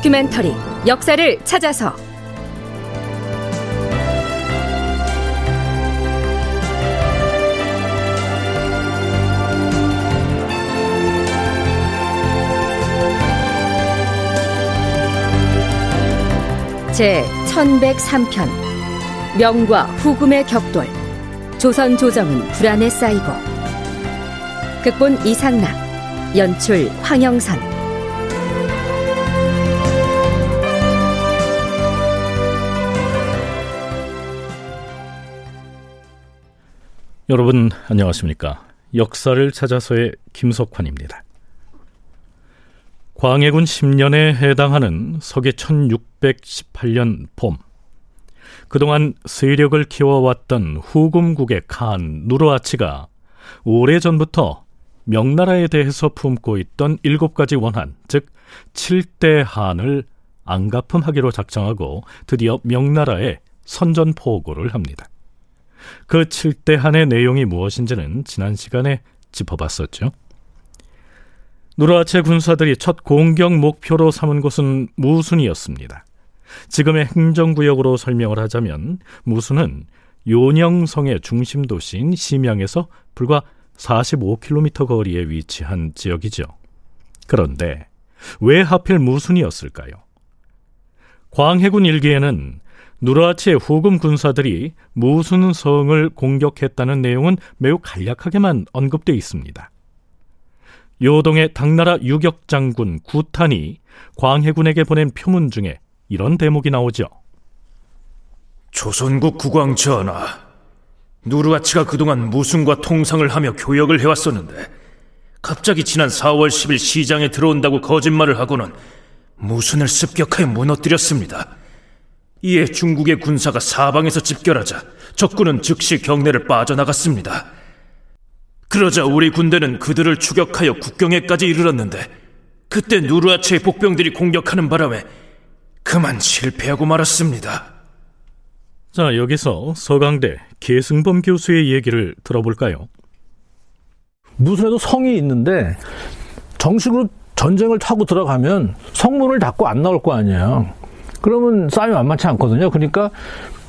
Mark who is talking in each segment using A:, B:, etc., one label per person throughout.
A: 다큐멘터리 역사를 찾아서. 제 1103편 명과 후금의 격돌 조선 조정은 불안에 쌓이고. 극본 이상락 연출 황영선
B: 여러분 안녕하십니까? 역사를 찾아서의 김석환입니다. 광해군 10년에 해당하는 서기 1618년 봄 그동안 세력을 키워왔던 후금국의 칸 누르아치가 오래전부터 명나라에 대해서 품고 있던 일곱 가지 원한, 즉 7대 한을 안가품하기로 작정하고 드디어 명나라에 선전포고를 합니다. 그 7대 한의 내용이 무엇인지는 지난 시간에 짚어봤었죠. 누르하체 군사들이 첫 공격 목표로 삼은 곳은 무순이었습니다. 지금의 행정구역으로 설명을 하자면 무순은 요령성의 중심 도시인 심양에서 불과 45km 거리에 위치한 지역이죠. 그런데 왜 하필 무순이었을까요? 광해군 일기에는 누르하치의 후금 군사들이 무순 성을 공격했다는 내용은 매우 간략하게만 언급되어 있습니다. 요동의 당나라 유격 장군 구탄이 광해군에게 보낸 표문 중에 이런 대목이 나오죠.
C: 조선국 국왕 전하, 누르아치가 그동안 무순과 통상을 하며 교역을 해왔었는데 갑자기 지난 4월 10일 시장에 들어온다고 거짓말을 하고는 무순을 습격하여 무너뜨렸습니다. 이에 중국의 군사가 사방에서 집결하자 적군은 즉시 경내를 빠져나갔습니다. 그러자 우리 군대는 그들을 추격하여 국경에까지 이르렀는데 그때 누르아체의 복병들이 공격하는 바람에 그만 실패하고 말았습니다.
B: 자, 여기서 서강대 계승범 교수의 얘기를 들어볼까요?
D: 무슨에도 성이 있는데 정식으로 전쟁을 타고 들어가면 성문을 닫고 안 나올 거 아니에요. 그러면 싸움이 만만치 않거든요. 그러니까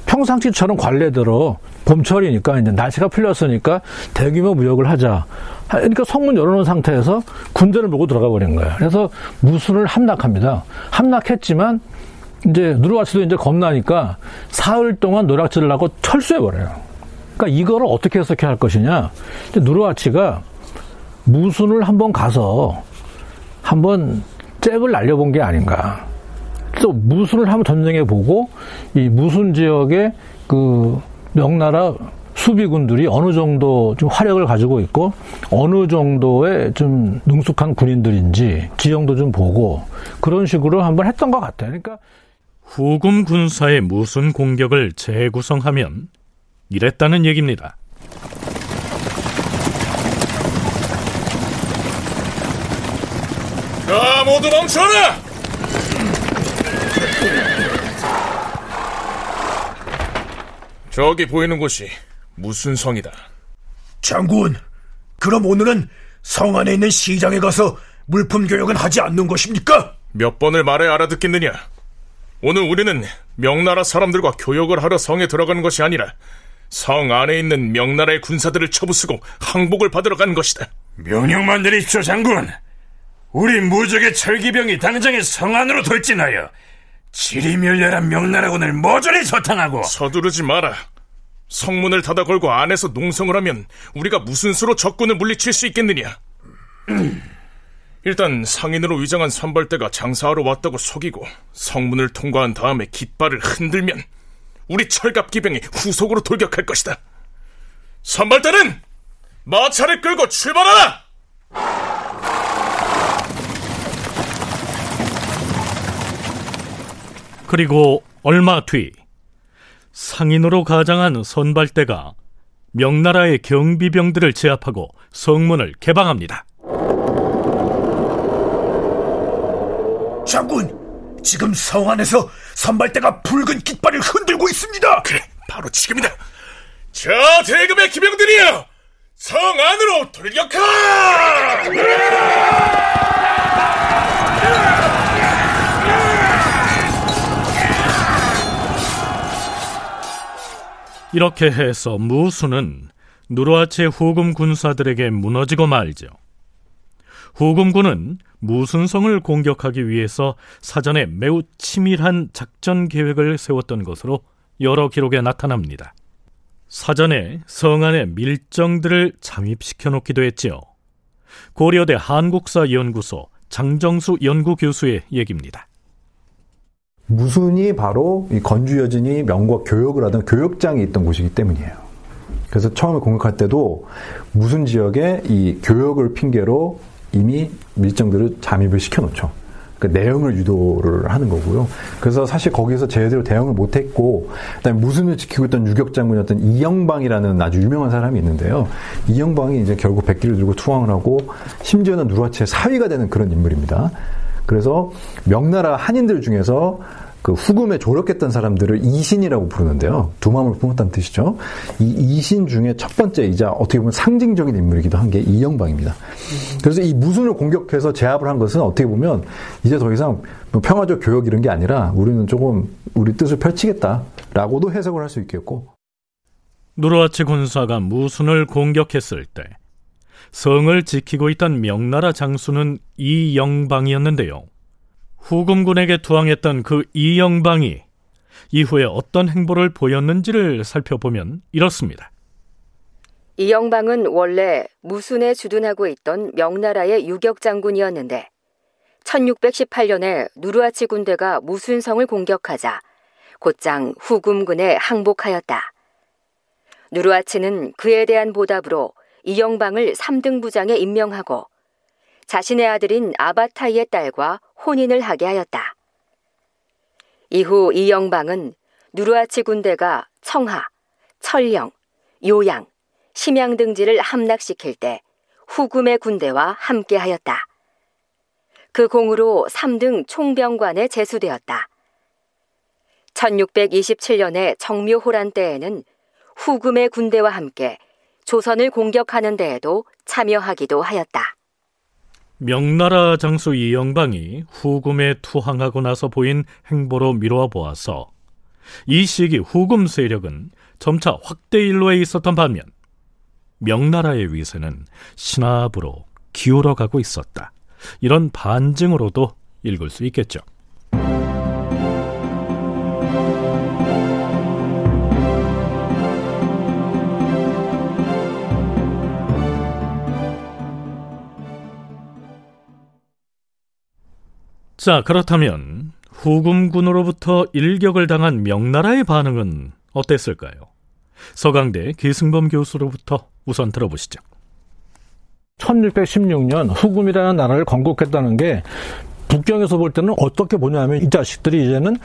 D: 평상시처럼 관례대로 봄철이니까 이제 날씨가 풀렸으니까 대규모 무역을 하자. 그러니까 성문 열어놓은 상태에서 군대를 몰고 들어가 버린 거예요. 그래서 무순을 함락합니다. 함락했지만 이제 누르와치도 이제 겁나니까 사흘 동안 노략질을 하고 철수해 버려요. 그러니까 이거를 어떻게 해석해야 할 것이냐? 누르와치가 무순을 한번 가서 한번 잽을 날려본 게 아닌가. 또 무순을 한번 전쟁해 보고 이 무순 지역의 그 명나라 수비군들이 어느 정도 좀 화력을 가지고 있고 어느 정도의 좀 능숙한 군인들인지 지형도 좀 보고 그런 식으로 한번 했던 것 같아요. 그러니까
B: 후금 군사의 무순 공격을 재구성하면 이랬다는 얘기입니다.
C: 자, 모두 멈춰라! 저기 보이는 곳이 무슨 성이다.
E: 장군, 그럼 오늘은 성 안에 있는 시장에 가서 물품 교역은 하지 않는 것입니까?
C: 몇 번을 말해 알아듣겠느냐? 오늘 우리는 명나라 사람들과 교역을 하러 성에 들어가는 것이 아니라 성 안에 있는 명나라의 군사들을 처부수고 항복을 받으러 간 것이다.
F: 명령만 내리십시오, 장군. 우리 무적의 철기병이 당장에 성 안으로 돌진하여 지리멸렬한 명나라군을 모조리 소탕하고
C: 서두르지 마라. 성문을 닫아 걸고 안에서 농성을 하면 우리가 무슨 수로 적군을 물리칠 수 있겠느냐? 일단 상인으로 위장한 선발대가 장사하러 왔다고 속이고 성문을 통과한 다음에 깃발을 흔들면 우리 철갑 기병이 후속으로 돌격할 것이다. 선발대는 마차를 끌고 출발하라!
B: 그리고 얼마 뒤 상인으로 가장한 선발대가 명나라의 경비병들을 제압하고 성문을 개방합니다.
E: 장군, 지금 성 안에서 선발대가 붉은 깃발을 흔들고 있습니다.
C: 그래, 바로 지금이다. 자, 대금의 기병들이여! 성 안으로 돌격하!
B: 이렇게 해서 무수는 누르하치의 후금 군사들에게 무너지고 말죠. 후금군은 무순성을 공격하기 위해서 사전에 매우 치밀한 작전 계획을 세웠던 것으로 여러 기록에 나타납니다. 사전에 성 안에 밀정들을 잠입시켜 놓기도 했지요. 고려대 한국사 연구소 장정수 연구교수의 얘기입니다.
G: 무순이 바로 이 건주 여진이 명과 교역을 하던 교역장이 있던 곳이기 때문이에요. 그래서 처음에 공격할 때도 무슨 지역에 이 교역을 핑계로 이미 밀정들을 잠입을 시켜놓죠. 그 내용을 유도를 하는 거고요. 그래서 사실 거기서 제대로 대응을 못했고, 그다음에 무슨을 지키고 있던 유격 장군이었던 이영방이라는 아주 유명한 사람이 있는데요. 이영방이 이제 결국 백기를 들고 투항을 하고 심지어는 누라치의 사위가 되는 그런 인물입니다. 그래서 명나라 한인들 중에서 그 후금에 조력했던 사람들을 이신이라고 부르는데요. 두 마음을 품었다는 뜻이죠. 이 이신 중에 첫 번째이자 어떻게 보면 상징적인 인물이기도 한 게 이영방입니다. 그래서 이 무순을 공격해서 제압을 한 것은 어떻게 보면 이제 더 이상 뭐 평화적 교역 이런 게 아니라 우리는 조금 우리 뜻을 펼치겠다라고도 해석을 할 수 있겠고.
B: 누르하치 군사가 무순을 공격했을 때 성을 지키고 있던 명나라 장수는 이영방이었는데요. 후금군에게 투항했던 그 이영방이 이후에 어떤 행보를 보였는지를 살펴보면 이렇습니다.
A: 이영방은 원래 무순에 주둔하고 있던 명나라의 유격 장군이었는데 1618년에 누르하치 군대가 무순성을 공격하자 곧장 후금군에 항복하였다. 누르하치는 그에 대한 보답으로 이영방을 3등 부장에 임명하고 자신의 아들인 아바타이의 딸과 혼인을 하게 하였다. 이후 이영방은 누르하치 군대가 청하, 철령, 요양, 심양 등지를 함락시킬 때 후금의 군대와 함께 하였다. 그 공으로 3등 총병관에 제수되었다. 1627년의 정묘호란 때에는 후금의 군대와 함께 조선을 공격하는 데에도 참여하기도 하였다.
B: 명나라 장수 이영방이 후금에 투항하고 나서 보인 행보로 미루어 보아서 이 시기 후금 세력은 점차 확대 일로에 있었던 반면 명나라의 위세는 신압으로 기울어 가고 있었다. 이런 반증으로도 읽을 수 있겠죠. 자, 그렇다면 후금군으로부터 일격을 당한 명나라의 반응은 어땠을까요? 서강대 기승범 교수로부터 우선 들어보시죠.
D: 1616년 후금이라는 나라를 건국했다는 게 북경에서 볼 때는 어떻게 보냐면 이 자식들이 이제는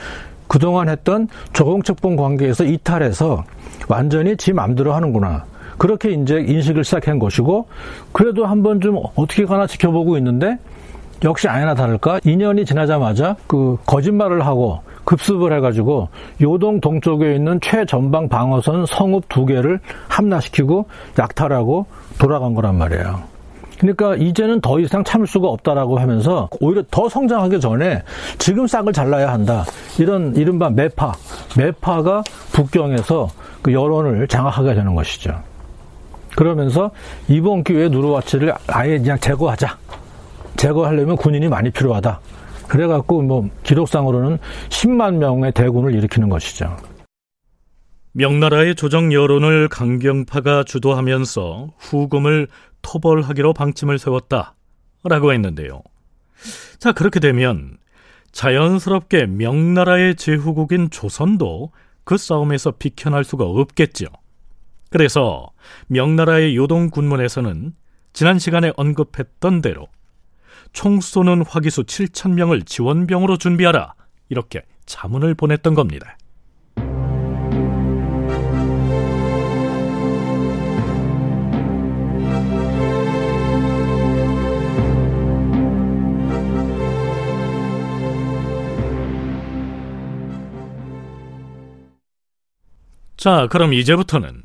D: 그동안 했던 조공척봉 관계에서 이탈해서 완전히 지 맘대로 하는구나. 그렇게 이제 인식을 시작한 것이고 그래도 한번 좀 어떻게 가나 지켜보고 있는데 역시 아니나 다를까 2년이 지나자마자 그 거짓말을 하고 급습을 해가지고 요동 동쪽에 있는 최전방 방어선 성읍 두 개를 함락시키고 약탈하고 돌아간 거란 말이에요. 그러니까 이제는 더 이상 참을 수가 없다라고 하면서 오히려 더 성장하기 전에 지금 싹을 잘라야 한다. 이런 이른바 매파, 매파가 북경에서 그 여론을 장악하게 되는 것이죠. 그러면서 이번 기회에 누르와치를 아예 그냥 제거하자. 제거하려면 군인이 많이 필요하다. 그래갖고 뭐 기록상으로는 10만 명의 대군을 일으키는 것이죠.
B: 명나라의 조정 여론을 강경파가 주도하면서 후금을 토벌하기로 방침을 세웠다라고 했는데요. 자, 그렇게 되면 자연스럽게 명나라의 제후국인 조선도 그 싸움에서 비켜날 수가 없겠죠. 그래서 명나라의 요동 군문에서는 지난 시간에 언급했던 대로 총 쏘는 화기수 7천 명을 지원병으로 준비하라 이렇게 자문을 보냈던 겁니다. 자, 그럼 이제부터는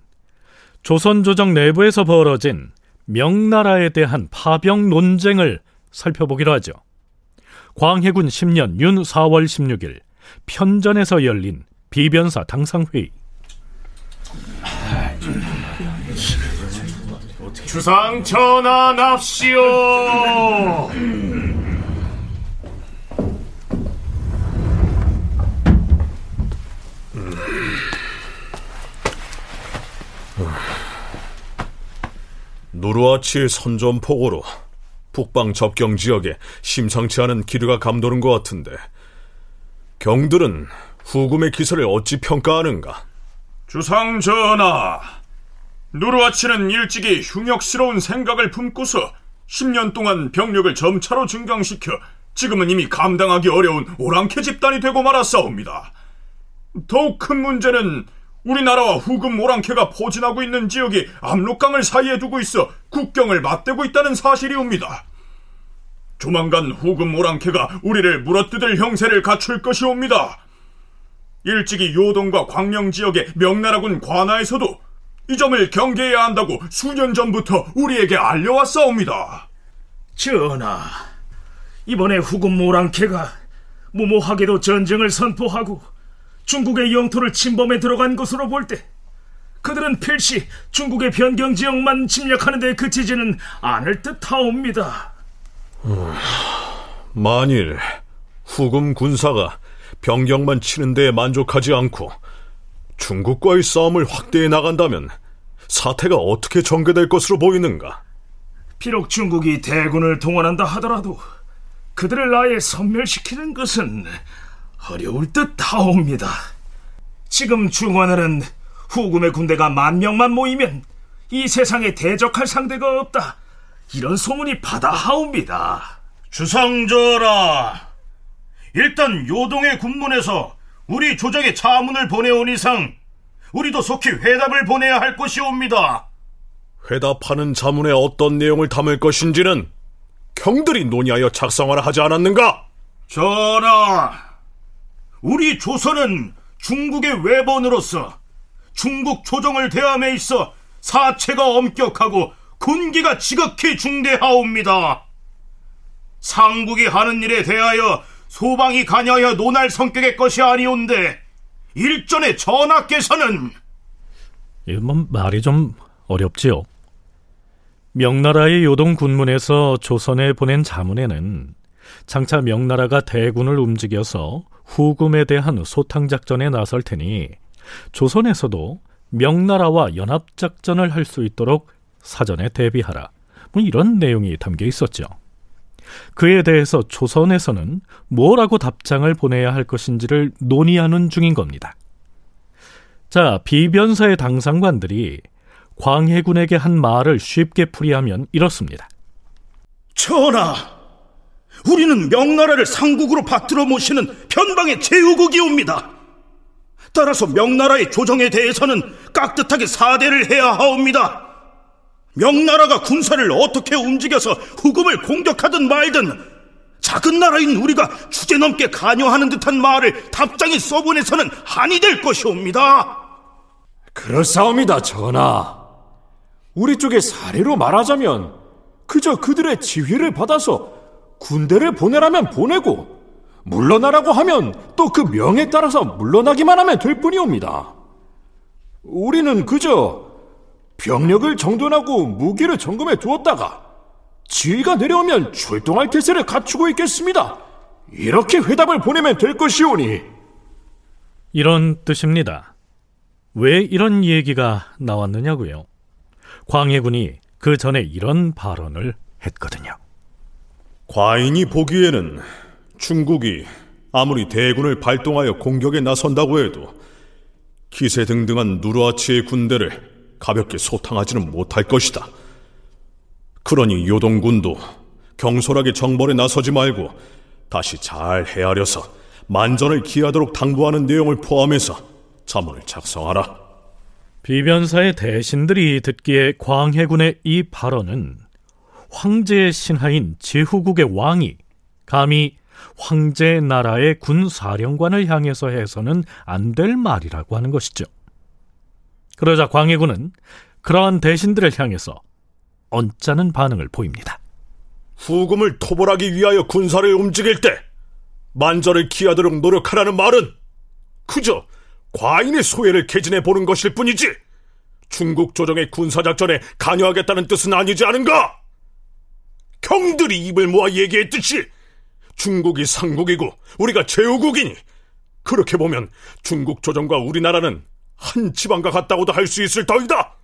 B: 조선 조정 내부에서 벌어진 명나라에 대한 파병 논쟁을 살펴보기로 하죠. 광해군 10년 윤 4월 16일 편전에서 열린 비변사 당상회의.
F: 주상 전환합시오.
H: 노루아치 선전포고로 북방 접경 지역에 심상치 않은 기류가 감도는 것 같은데 경들은 후금의 기세를 어찌 평가하는가?
F: 주상 전하, 누르아치는 일찍이 흉역스러운 생각을 품고서 10년 동안 병력을 점차로 증강시켜 지금은 이미 감당하기 어려운 오랑캐 집단이 되고 말았사옵니다. 더욱 큰 문제는 우리나라와 후금 오랑캐가 포진하고 있는 지역이 압록강을 사이에 두고 있어 국경을 맞대고 있다는 사실이옵니다. 조만간 후금 오랑캐가 우리를 물어뜯을 형세를 갖출 것이옵니다. 일찍이 요동과 광명 지역의 명나라군 관하에서도 이 점을 경계해야 한다고 수년 전부터 우리에게 알려왔사옵니다.
I: 전하, 이번에 후금 오랑캐가 무모하게도 전쟁을 선포하고 중국의 영토를 침범해 들어간 것으로 볼 때 그들은 필시 중국의 변경 지역만 침략하는 데 그치지는 않을 듯하옵니다.
H: 음, 만일 후금 군사가 병력만 치는 데에 만족하지 않고 중국과의 싸움을 확대해 나간다면 사태가 어떻게 전개될 것으로 보이는가?
I: 비록 중국이 대군을 동원한다 하더라도 그들을 아예 섬멸시키는 것은 어려울 듯 하옵니다. 지금 중원에는 후금의 군대가 만 명만 모이면 이 세상에 대적할 상대가 없다. 이런 소문이 바다하옵니다.
F: 주상전하, 일단 요동의 군문에서 우리 조정에 차문을 보내온 이상 우리도 속히 회답을 보내야 할 것이옵니다.
H: 회답하는 자문에 어떤 내용을 담을 것인지는 경들이 논의하여 작성하라 하지 않았는가?
F: 전하, 우리 조선은 중국의 외번으로서 중국 조정을 대함에 있어 사체가 엄격하고 군기가 지극히 중대하옵니다. 상국이 하는 일에 대하여 소방이 관여하여 논할 성격의 것이 아니온데 일전에 전하께서는
B: 이뭐 말이 좀 어렵지요. 명나라의 요동 군문에서 조선에 보낸 자문에는 장차 명나라가 대군을 움직여서 후금에 대한 소탕 작전에 나설 테니 조선에서도 명나라와 연합 작전을 할 수 있도록 사전에 대비하라. 뭐 이런 내용이 담겨 있었죠. 그에 대해서 조선에서는 뭐라고 답장을 보내야 할 것인지를 논의하는 중인 겁니다. 자, 비변사의 당상관들이 광해군에게 한 말을 쉽게 풀이하면 이렇습니다.
F: 전하, 우리는 명나라를 상국으로 받들어 모시는 변방의 제후국이옵니다. 따라서 명나라의 조정에 대해서는 깍듯하게 사대를 해야 하옵니다. 명나라가 군사를 어떻게 움직여서 후금을 공격하든 말든 작은 나라인 우리가 주제 넘게 관여하는 듯한 말을 답장에 써보내서는 한이 될 것이옵니다.
C: 그렇사옵니다, 전하. 우리 쪽의 사례로 말하자면 그저 그들의 지휘를 받아서 군대를 보내라면 보내고 물러나라고 하면 또 그 명에 따라서 물러나기만 하면 될 뿐이옵니다. 우리는 그저 병력을 정돈하고 무기를 점검해 두었다가 지휘가 내려오면 출동할 태세를 갖추고 있겠습니다. 이렇게 회답을 보내면 될 것이오니.
B: 이런 뜻입니다. 왜 이런 얘기가 나왔느냐고요? 광해군이 그 전에 이런 발언을 했거든요.
H: 과인이 보기에는 중국이 아무리 대군을 발동하여 공격에 나선다고 해도 기세등등한 누르아치의 군대를 가볍게 소탕하지는 못할 것이다. 그러니 요동군도 경솔하게 정벌에 나서지 말고 다시 잘 헤아려서 만전을 기하도록 당부하는 내용을 포함해서 자문을 작성하라.
B: 비변사의 대신들이 듣기에 광해군의 이 발언은 황제의 신하인 제후국의 왕이 감히 황제 나라의 군 사령관을 향해서 해서는 안 될 말이라고 하는 것이죠. 그러자 광해군은 그러한 대신들을 향해서 언짢은 반응을 보입니다.
H: 후금을 토벌하기 위하여 군사를 움직일 때 만전을 기하도록 노력하라는 말은 그저 과인의 소외를 개진해 보는 것일 뿐이지 중국 조정의 군사작전에 관여하겠다는 뜻은 아니지 않은가? 경들이 입을 모아 얘기했듯이 중국이 상국이고 우리가 제후국이니 그렇게 보면 중국 조정과 우리나라는 한 지방과 같다고도 할 수 있을 터이다.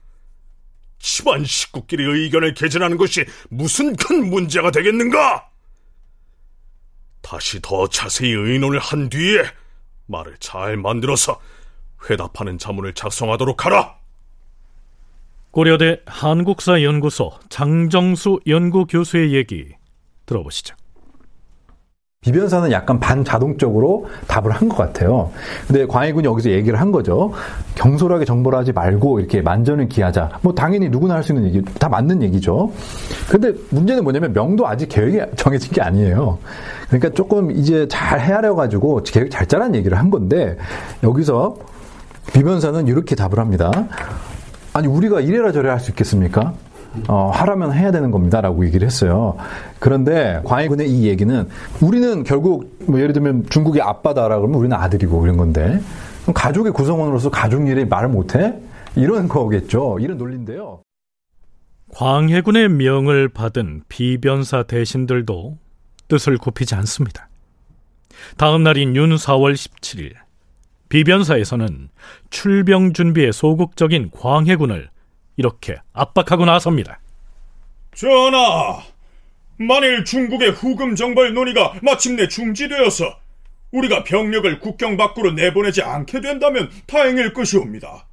H: 집안 식구끼리 의견을 개진하는 것이 무슨 큰 문제가 되겠는가? 다시 더 자세히 의논을 한 뒤에 말을 잘 만들어서 회답하는 자문을 작성하도록 하라.
B: 고려대 한국사연구소 장정수 연구교수의 얘기 들어보시죠.
G: 비변사는 약간 반자동적으로 답을 한 것 같아요. 근데 광해군이 여기서 얘기를 한 거죠. 경솔하게 정보를 하지 말고 이렇게 만전을 기하자. 뭐 당연히 누구나 할 수 있는 얘기, 다 맞는 얘기죠. 근데 문제는 뭐냐면 명도 아직 계획이 정해진 게 아니에요. 그러니까 조금 이제 잘 헤아려가지고 계획 잘 짜란 얘기를 한 건데 여기서 비변사는 이렇게 답을 합니다. 아니 우리가 이래라 저래라 할 수 있겠습니까? 어, 하라면 해야 되는 겁니다라고 얘기를 했어요. 그런데 광해군의 이 얘기는 우리는 결국 뭐 예를 들면 중국의 아빠다라 그러면 우리는 아들이고 이런 건데 가족의 구성원으로서 가족 일에 말을 못해? 이런 거겠죠. 이런 논리인데요.
B: 광해군의 명을 받은 비변사 대신들도 뜻을 굽히지 않습니다. 다음 날인 윤 4월 17일 비변사에서는 출병 준비에 소극적인 광해군을 이렇게 압박하고 나섭니다.
F: 전하, 만일 중국의 후금 정벌 논의가 마침내 중지되어서 우리가 병력을 국경 밖으로 내보내지 않게 된다면 다행일 것이옵니다.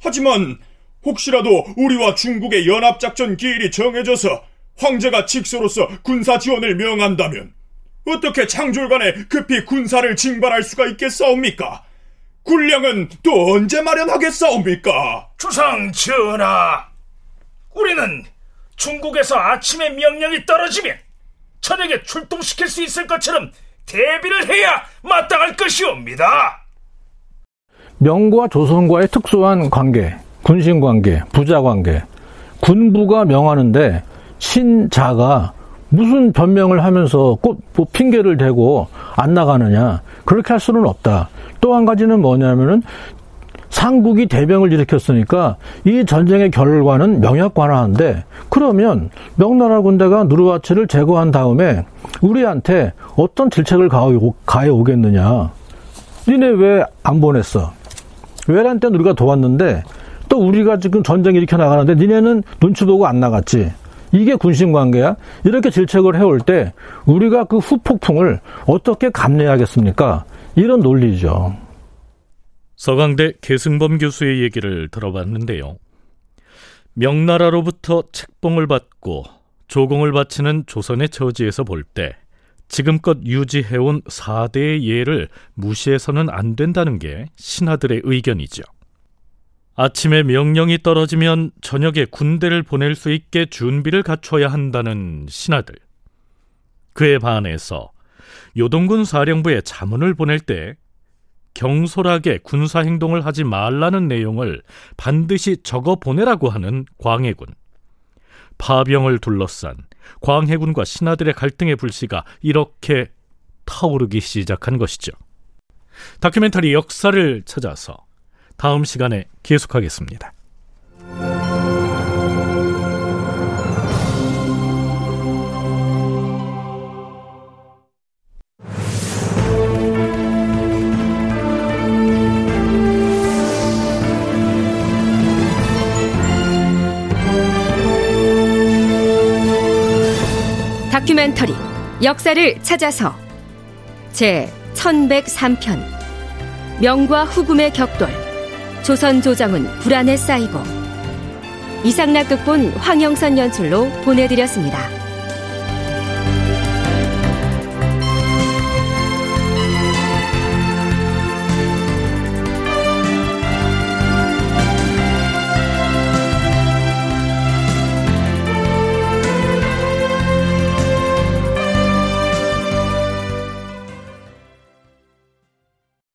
F: 하지만 혹시라도 우리와 중국의 연합작전 기일이 정해져서 황제가 직서로서 군사 지원을 명한다면 어떻게 창졸간에 급히 군사를 징발할 수가 있겠사옵니까? 군량은 또 언제 마련하겠사옵니까?
I: 주상 전하, 우리는 중국에서 아침에 명령이 떨어지면 저녁에 출동시킬 수 있을 것처럼 대비를 해야 마땅할 것이옵니다.
D: 명과 조선과의 특수한 관계, 군신 관계, 부자 관계, 군부가 명하는데 신자가 무슨 변명을 하면서 꼭 뭐 핑계를 대고 안 나가느냐 그렇게 할 수는 없다. 또 한 가지는 뭐냐면은 상국이 대병을 일으켰으니까 이 전쟁의 결과는 명약관화인데 그러면 명나라 군대가 누르와치를 제거한 다음에 우리한테 어떤 질책을 가해 오겠느냐? 니네 왜 안 보냈어? 외란 때 우리가 도왔는데 또 우리가 지금 전쟁 일으켜 나가는데 니네는 눈치 보고 안 나갔지. 이게 군신 관계야? 이렇게 질책을 해올 때 우리가 그 후폭풍을 어떻게 감내하겠습니까? 이런 논리죠.
B: 서강대 계승범 교수의 얘기를 들어봤는데요. 명나라로부터 책봉을 받고 조공을 바치는 조선의 처지에서 볼 때 지금껏 유지해온 4대의 예를 무시해서는 안 된다는 게 신하들의 의견이죠. 아침에 명령이 떨어지면 저녁에 군대를 보낼 수 있게 준비를 갖춰야 한다는 신하들. 그에 반해서 요동군 사령부에 자문을 보낼 때 경솔하게 군사 행동을 하지 말라는 내용을 반드시 적어 보내라고 하는 광해군. 파병을 둘러싼 광해군과 신하들의 갈등의 불씨가 이렇게 타오르기 시작한 것이죠. 다큐멘터리 역사를 찾아서 다음 시간에 계속하겠습니다.
A: 다큐멘터리 역사를 찾아서 제 1103편 명과 후금의 격돌 조선 조정은 불안에 쌓이고 이상락 극본 황영선 연출로 보내드렸습니다.